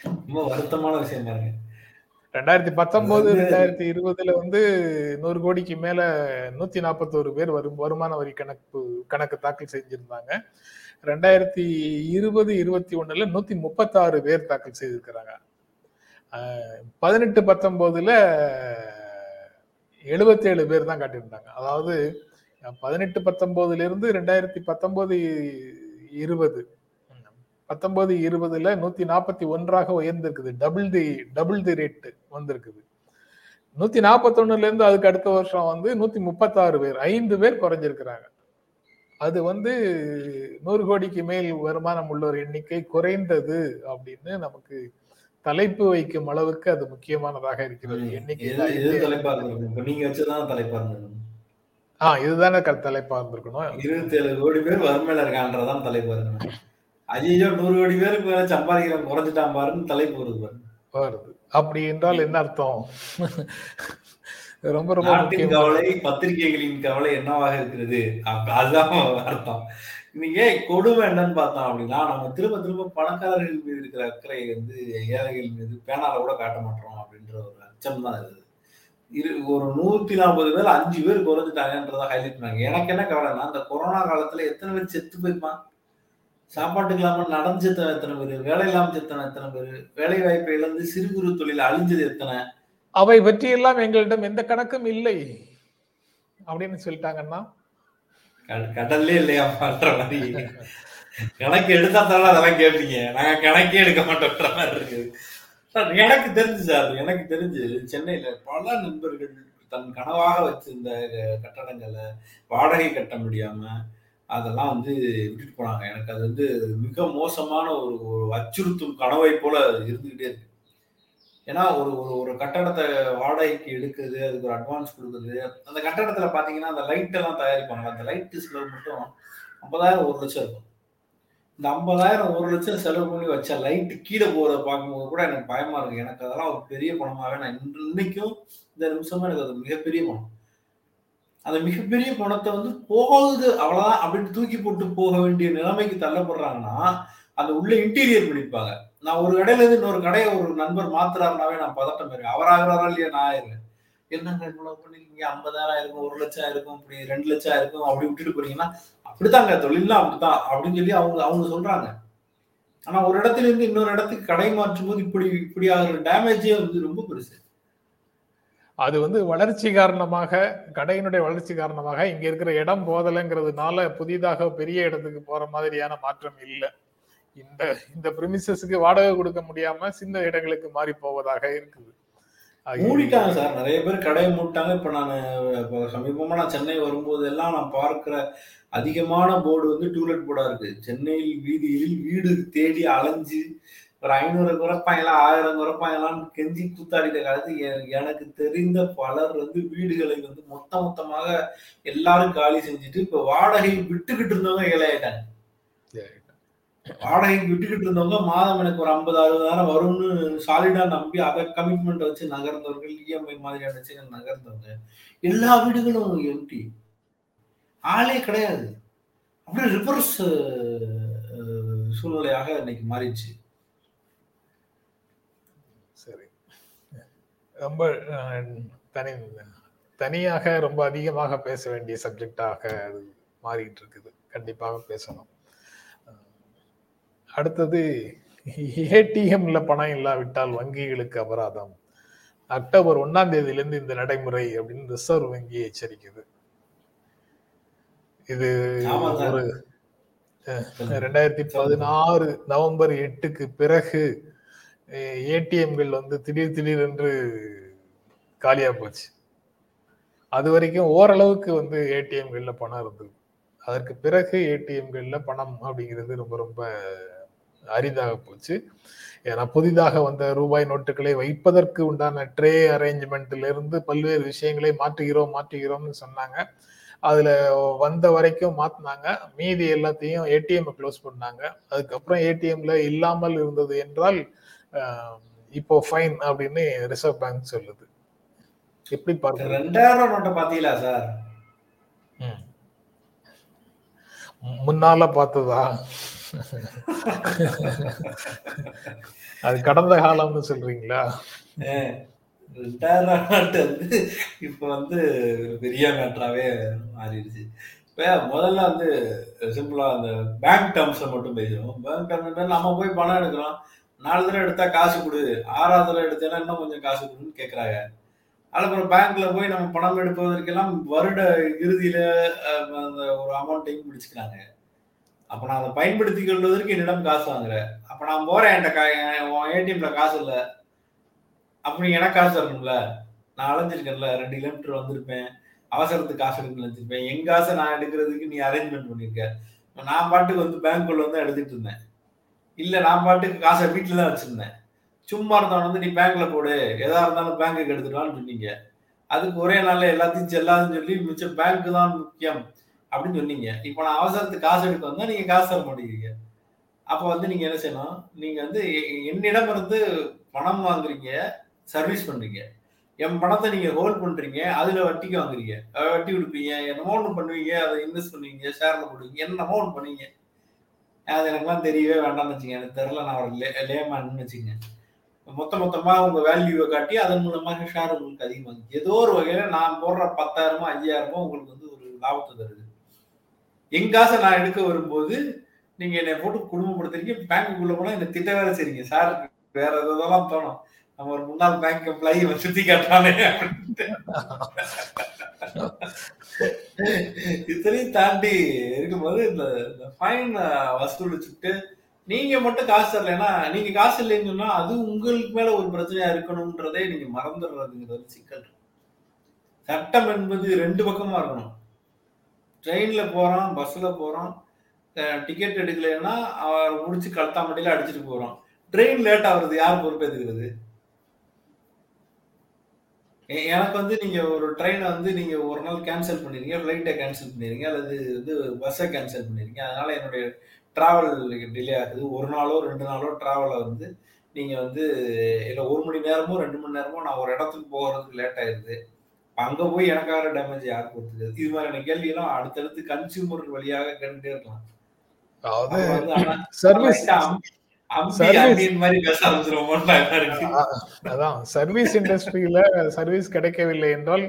ரொம்ப வருத்தமான விஷயம் பாருங்க. ரெண்டாயிரத்தி பத்தொன்பது ரெண்டாயிரத்தி இருபதுல வந்து நூறு கோடிக்கு மேல நூத்தி நாற்பத்தோரு பேர் வரும் வருமான வரி கணக்கு கணக்கு தாக்கல் செஞ்சிருந்தாங்க. ரெண்டாயிரத்தி இருபது இருபத்தி ஒண்ணுல நூத்தி முப்பத்தாறு பேர் தாக்கல் செய்திருக்கிறாங்க. பதினெட்டு பத்தொன்பதுல எழுபத்தி ஏழு பேர் தான் காட்டியிருந்தாங்க. அதாவது பதினெட்டு பத்தொன்பதுல இருந்து ரெண்டாயிரத்தி பத்தொன்பது இருபது. பத்தொன்பது இருபதுல நூத்தி நாற்பத்தி ஒன்றாக உயர்ந்திருக்குது. Double the double the rate வந்திருக்குது. நூத்தி நாற்பத்தி இருந்து அதுக்கு அடுத்த வருஷம் வந்து நூத்தி முப்பத்தாறு பேர் ஐந்து பேர் குறைஞ்சிருக்கிறாங்க. அது வந்து நூறு கோடிக்கு மேல் வருமானம் உள்ளோர் எண்ணிக்கை குறைந்தது அப்படின்னு நமக்கு தலைப்பு வைக்கும் அளவுக்கு அது முக்கியமானதாக இருக்கிறது. எண்ணிக்கை நீங்க வச்சுதான் தலைப்பா இருந்திருக்கணும் ஆஹ் இதுதானே தலைப்பா இருந்திருக்கணும். இருபத்தி ஏழு கோடி பேர் வறுமையில இருக்கான்றதான் தலைப்பா இருக்கணும் ஐயோ நூறு கோடி பேருக்கு மேல சம்பாதிக்கிறவன் குறைஞ்சிட்டான் பாருன்னு தலைப்பு வருது வருது. அப்படி என்றால் என்ன அர்த்தம்? ரொம்ப ரொம்ப கவலை பத்திரிகைகளின் கவலை என்னவாக இருக்கிறது? அதுதான் அர்த்தம். நீங்க கொடுமை என்னன்னு பார்த்தோம் அப்படின்னா நம்ம திரும்ப திரும்ப பணக்காரர்கள் மீது இருக்கிற அக்கறை வந்து ஏழைகள் மீது பேனால கூட காட்ட மாட்டோம் அப்படின்ற ஒரு அச்சம் தான் இருக்குது. இரு ஒரு நூத்தி நாற்பது பேர் அஞ்சு பேர் குறைஞ்சிட்டாங்கன்றதை ஹைலைட் பண்ணாங்க. எனக்கு என்ன கவலைன்னா அந்த கொரோனா காலத்துல எத்தனை பேர் செத்து போயிருப்பான் சாப்பாட்டுக்கு இல்லாமல் நடந்து செத்தன எத்தனை பேர்? வேலை இல்லாமல் செத்தன எத்தனை பேர்? வேலை வாய்ப்பை இழந்து சிறு குறு தொழில் அழிஞ்சது எத்தனை? அவை பற்றி எல்லாம் எங்களிடம் எந்த கணக்கும் இல்லை அப்படின்னு சொல்லிட்டாங்கன்னா கடல்லே இல்லையா பண்ற மாதிரி? கணக்கு எடுத்தா தானே அதெல்லாம் கேட்பீங்க நாங்க கணக்கே எடுக்க மாட்டோம்ன்ற மாதிரி இருக்குது சார் எனக்கு தெரிஞ்சு சார் எனக்கு தெரிஞ்சு சென்னையில பல நண்பர்கள் தன் கனவாக வச்சிருந்த கட்டடங்களை வாடகை கட்ட முடியாம அதெல்லாம் வந்து விட்டுட்டு போனாங்க. எனக்கு அது வந்து மிக மோசமான ஒரு ஒரு அச்சுறுத்தும் கனவை போல இருந்துகிட்டே இருக்கு. ஏன்னா ஒரு ஒரு ஒரு கட்டடத்தை வாடகைக்கு எடுக்கிறது அதுக்கு ஒரு அட்வான்ஸ் கொடுக்குறது அந்த கட்டடத்துல பாத்தீங்கன்னா அந்த லைட் எல்லாம் தயாரிப்பாங்க அந்த லைட் செலவு மட்டும் ஐம்பதாயிரம் ஒரு லட்சம் இருக்கும். இந்த ஐம்பதாயிரம் ஒரு லட்சம் செலவு பண்ணி வச்ச லைட் கீழே போறத பார்க்கும்போது கூட எனக்கு பயமா இருக்கு. எனக்கு அதெல்லாம் ஒரு பெரிய பணமாவே நான் இன்னைக்கும் இந்த நிமிஷமா எனக்கு அது மிகப்பெரிய பணம். அந்த மிகப்பெரிய பணத்தை வந்து போகுது அவ்வளவுதான் அப்படின்னு தூக்கி போட்டு போக வேண்டிய நிலைமைக்கு தள்ளப்படுறாங்கன்னா அதை உள்ள இன்டீரியர் பண்ணிருப்பாங்க நான் ஒரு கடையில இருந்து இன்னொரு கடையை ஒரு நண்பர் மாத்துறாருனாவே நான் பதட்டம் இருக்கேன் அவர் ஆகிறாரா இல்லையா? நான் ஆயிருவேன் என்னங்க இவ்வளவு பண்ணிருக்கீங்க? ஐம்பதாயிரம் இருக்கும் ஒரு லட்சம் இருக்கும் இப்படி ரெண்டு லட்சம் இருக்கும் அப்படி விட்டுட்டு போறீங்கன்னா அப்படித்தாங்க தொழிலாம் அப்படித்தான் அப்படின்னு சொல்லி அவங்க அவங்க சொல்றாங்க. ஆனா ஒரு இடத்துல இருந்து இன்னொரு இடத்துக்கு கடை மாற்றும் போது இப்படி இப்படி ஆகிற டேமேஜே வந்து ரொம்ப பெருசு. அது வந்து வளர்ச்சி காரணமாக கடையினுடைய வளர்ச்சி காரணமாக இங்க இருக்கிற இடம் போதலைங்கிறதுனால புதிதாக பெரிய இடத்துக்கு போற மாதிரியான மாற்றம் இல்லை. இந்த இந்த பிரிமிசஸ்க்கு வாடகை கொடுக்க முடியாம சின்ன இடங்களுக்கு மாறி போவதாக இருக்குது. மூடிட்டாங்க சார். நிறைய பேர் கடையை மூட்டாங்க இப்ப நான் சமீபமா நான் சென்னை வரும்போது எல்லாம் நான் பார்க்கிற அதிகமான போர்டு வந்து டூலெட் போர்டா இருக்கு. சென்னையில் வீதியில் வீடு தேடி அலைஞ்சு ஒரு ஐநூறு குறைப்பாங்கலாம் ஆயிரம் குறைப்பாங்களான்னு கெஞ்சி கூத்தாடிட்ட காலத்து எனக்கு தெரிந்த பலர் வந்து வீடுகளை வந்து மொத்த மொத்தமாக எல்லாரும் காலி செஞ்சுட்டு இப்ப வாடகை விட்டுக்கிட்டு இருந்தவங்க ஏழையாயிட்டாங்க வாடகைக்கு விட்டுக்கிட்டு இருந்தவங்க மாதம் எனக்கு ஒரு ஐம்பது அறுபதாயிரம் வரும்னு சாலிடா நம்பி அதை கமிட்மெண்ட் வச்சு நகர்ந்தவர்கள் இஎம்ஐ மாதிரியான விஷயங்கள் நகர்ந்தவங்க எல்லா வீடுகளும் எம்டி ஆளே கிடையாது. அப்படியே ரிவர்ஸ் சூழ்நிலையாக இன்னைக்கு மாறிடுச்சு. சரி. ரொம்ப தனி தனியாக ரொம்ப அதிகமாக பேச வேண்டிய சப்ஜெக்டாக அது மாறிட்டு இருக்குது. கண்டிப்பாக பேசணும். அடுத்தது ஏடிஎம்ல பணம் இல்லாவிட்டால் வங்கிகளுக்கு அபராதம். அக்டோபர் ஒன்னாம் தேதியிலிருந்து இந்த நடைமுறை அப்படின்னு ரிசர்வ் வங்கி எச்சரிக்குது. இது ஒரு ரெண்டாயிரத்தி பதினாறு நவம்பர் எட்டுக்கு பிறகு ஏடிஎம்கள் வந்து திடீர் திடீர் என்று காலியா போச்சு. அது வரைக்கும் ஓரளவுக்கு வந்து ஏடிஎம்கள்ல பணம் இருந்தது. அதற்கு பிறகு ஏடிஎம்கள்ல பணம் அப்படிங்கிறது ரொம்ப ரொம்ப அரிதாக போச்சு. ஏன்னா புதிதாக வந்த ரூபாய் நோட்டுகளை வைப்பதற்கு உண்டான ட்ரே அரேஞ்ச்மெண்ட்ல இருந்து பல்வேறு விஷயங்களை மாற்றுகிறோம் மாற்றுகிறோம்னு சொன்னாங்க. அதுல வந்த வரைக்கும் மாத்தினாங்க. மீதி எல்லாத்தையும் ஏடிஎம் க்ளோஸ் பண்ணாங்க. அதுக்கப்புறம் ஏடிஎம்ல இல்லாமல் இருந்தது என்றால் இப்போ ஃபைன் அப்படின்னு ரிசர்வ் பேங்க் சொல்லுது. எப்படி பார்க்க ரெண்டாயிரம் நோட்டை பாத்தீங்களா சார். முன்னால பார்த்ததா? <laughs> அது கடந்த காலம்னு சொல்றீங்களா? ஏன், ரெண்டாயிரம் வந்து இப்ப வந்து பெரிய மேட்டராகவே மாறிடுச்சு. இப்போ முதல்ல வந்து சிம்பிளா அந்த பேங்க் டேர்ம்ஸை மட்டும் பேசுவோம். பேங்க் டேர்ம்ஸ் நம்ம போய் பணம் எடுக்கிறோம். நாலு தடவை எடுத்தா காசு கொடு. ஆறாவது தடவை எடுத்தேன்னா இன்னும் கொஞ்சம் காசு கொடுன்னு கேட்கறாங்க அப்புறம் பேங்க்ல போய் நம்ம பணம் எடுப்பதற்கெல்லாம் வருட இறுதியில அந்த ஒரு அமௌண்ட்டையும் பிடிச்சிக்கிறாங்க அப்ப நான் அதை பயன்படுத்தி கொள்வதற்கு என்னிடம் காசு வாங்குறேன் அப்ப நான் போறேன் என்கிட்ட உன் ஏடிஎம்ல காசு இல்ல. அப்படி எனக்கு காசு வரணும்ல நான் அலைஞ்சிருக்கேன்ல ரெண்டு கிலோமீட்டர் வந்திருப்பேன். அவசரத்துக்கு காசு எடுக்கணும்னு வச்சிருப்பேன் என் காசை நான் எடுக்கிறதுக்கு நீ அரேஞ்ச்மெண்ட் பண்ணிருக்க. நான் பாட்டுக்கு வந்து பேங்க்குள்ள வந்து எடுத்துட்டு இருந்தேன். இல்ல நான் பாட்டுக்கு காசை வீட்டுல தான் வச்சிருந்தேன். சும்மா இருந்தவன் வந்து நீ பேங்க்ல போடு. எதா இருந்தாலும் பேங்க்குக்கு எடுத்துடலாம்னு சொன்னீங்க. அதுக்கு ஒரே நாள்ல எல்லாத்தையும் செல்லாதுன்னு சொல்லி மிச்சம் பேங்க் தான் முக்கியம். அப்படின்னு சொன்னீங்க. இப்போ நான் அவசரத்துக்கு காசு எடுக்க வந்தா நீங்க காசு தர மாட்டேங்கிறீங்க. அப்போ வந்து நீங்க என்ன செய்யணும் நீங்க வந்து எ- என்னிடம் இருந்து பணம் வாங்குறீங்க சர்வீஸ் பண்றீங்க. என் பணத்தை நீங்க ஹோல்ட் பண்றீங்க அதுல வட்டிக்கு வாங்குறீங்க. வட்டி கொடுப்பீங்க என்னமோ ஒன்று பண்ணுவீங்க அதை இன்வெஸ்ட் பண்ணுவீங்க ஷேர்ல போடுவீங்க என்னமோ ஒன்று பண்ணுவீங்க. அது எனக்குலாம் தெரியவே வேண்டாம்னு வச்சுங்க எனக்கு தெரில நான் ஒரு லே லேமான்னு வச்சுங்க மொத்த மொத்தமா உங்க வேல்யூவை காட்டி அதன் மூலமாக ஷேர் உங்களுக்கு அதிகமாகுது ஏதோ ஒரு வகையில நான் போடுற பத்தாயிரமோ ஐயாயிரமோ உங்களுக்கு வந்து ஒரு லாபத்தை தருது. என் காசை நான் எடுக்க வரும்போது நீங்க என்னை போட்டு குடும்பப்படுத்துறீங்க பேங்க்குள்ள போனா என்ன திட்ட வேலை செய்றீங்க. சார் வேற எதெல்லாம் தோணும். நம்ம ஒரு முன்னாள் பேங்க் எம்ப்ளாயி சுத்தி காட்டானே இத்தனையும் தாண்டி இருக்கும்போது இந்த ஃபைன் வசூலிச்சுட்டு நீங்க மட்டும் காசு தரலைன்னா நீங்க காசு இல்லைன்னு சொன்னா அது உங்களுக்கு மேல ஒரு பிரச்சனையா இருக்கணும்ன்றதே நீங்க மறந்துடுறதுங்கிறது சிக்கல். சட்டம் என்பது ரெண்டு பக்கமா இருக்கணும். ட்ரெயினில் போகிறோம் பஸ்ஸில் போகிறோம் டிக்கெட் எடுக்கலைன்னா அவர் முடிச்சு கழுத்தாமட்டில அடிச்சுட்டு போகிறோம் ட்ரெயின் லேட் ஆகுறது யார் பொறுப்பேற்றுக்கிறது எனக்கு வந்து நீங்கள் ஒரு ட்ரெயினை வந்து நீங்கள் ஒரு நாள் கேன்சல் பண்ணிடுங்க ஃப்ளைட்டை கேன்சல் பண்ணிடுங்க அல்லது வந்து பஸ்ஸை கேன்சல் பண்ணிடுங்க அதனால் என்னுடைய ட்ராவல் டிலே ஆகுது. ஒரு நாளோ ரெண்டு நாளோ ட்ராவலை வந்து நீங்கள் வந்து இல்லை ஒரு மணி நேரமோ ரெண்டு மணி நேரமோ நான் ஒரு இடத்துக்கு போகிறதுக்கு லேட் ஆயிடுது அங்க போய் எனக்காக டேமேஜ் யார் கொடுத்துருது இது மாதிரியான கேள்வியெல்லாம் அடுத்தடுத்து கன்சியூமர் வழியாக கேட்டுட்டே இருக்கலாம். மாதிரி சர்வீஸ் இண்டஸ்ட்ரியில சர்வீஸ் கிடைக்கவில்லை என்றால்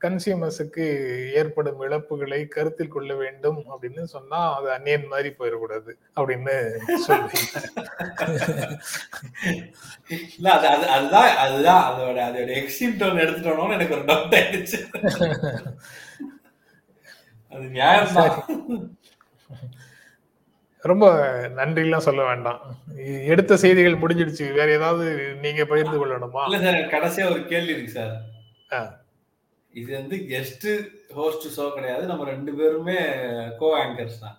கன்சியூமர்ஸுக்கு ஏற்படும் இழப்புகளை கருத்தில் கொள்ள வேண்டும் அப்படின்னு சொன்னா அது அந்நியன் மாதிரி போயிடக்கூடாது அப்படின்னு இல்ல அது அது அதுதான் அதுதான் அதோட அதோட எக்ஸ்ட்ரீம் டோன் எடுத்துட்டோம்னு எனக்கு ஒரு டவுட் ஆயிடுச்சு. அது நியாயம் ரொம்ப நன்றிலாம் சொல்ல வேண்டாம். எடுத்த செய்திகள் முடிஞ்சிடுச்சு. வேற ஏதாவது நீங்க பகிர்ந்து கொள்ளணுமா? இல்ல சார் கடைசியா ஒரு கேள்வி இருக்கு சார். ஆ. இது வந்து கெஸ்ட் ஹோஸ்ட் ஷோ கிடையாது. நம்ம ரெண்டு பேருமே கோ ஆங்கர்ஸ் தான்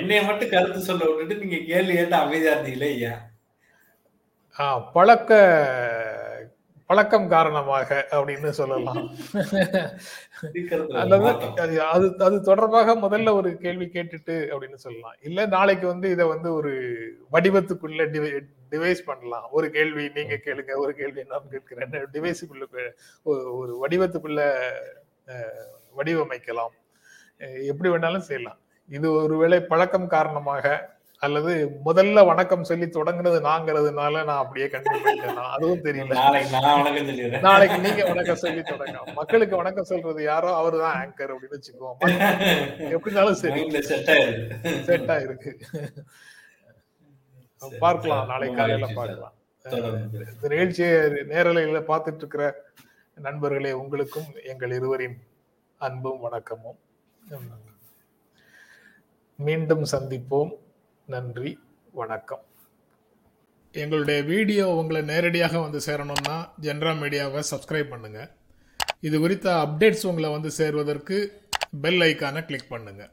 என்னைய மட்டும் கருத்து சொல்ல விட்டுட்டு நீங்க கேள்வி கேட்டு அமைதியா இருந்தீங்களே ஏன் பழக்க பழக்கம் காரணமாக அப்படின்னு சொல்லலாம். அல்லது அது அது தொடர்பாக முதல்ல ஒரு கேள்வி கேட்டுட்டு அப்படின்னு சொல்லலாம். இல்ல நாளைக்கு வந்து இத வந்து ஒரு வடிவத்துக்குள்ள டிவைஸ் பண்ணலாம். ஒரு கேள்வி நீங்க கேளுங்க ஒரு கேள்வி நான் கேட்கிறேன். டிவைஸுக்குள்ள ஒரு- வடிவத்துக்குள்ள வடிவமைக்கலாம். எப்படி வேணாலும் செய்யலாம். இது ஒருவேளை பழக்கம் காரணமாக அல்லது முதல்ல வணக்கம் சொல்லி தொடங்குனது நாங்கிறதுனால நான் அப்படியே பண்ணிட்டேனா அதுவும் தெரியல. நாளைக்கு நீங்க வணக்கம் சொல்லி தொடங்க மக்களுக்கு வணக்கம் சொல்றது யாரோ அவர்தான் ஆங்கர் அப்படின்னு வச்சுக்குவோம் எப்படினாலும் சரி. செட் ஆயிருக்கு. பார்க்கலாம். நாளை காலையில. பார்க்கலாம். இந்த நிகழ்ச்சியை நேரலையில பார்த்துட்டு இருக்கிற நண்பர்களே உங்களுக்கும் எங்கள் இருவரின் அன்பும் வணக்கமும் மீண்டும் சந்திப்போம் நன்றி வணக்கம் எங்களுடைய வீடியோ உங்களை நேரடியாக வந்து சேரணும்னா ஜென்ரா மீடியாவை சப்ஸ்கிரைப் பண்ணுங்க இது குறித்த அப்டேட்ஸ் உங்களை வந்து சேர்வதற்கு பெல் ஐக்கானை கிளிக் பண்ணுங்க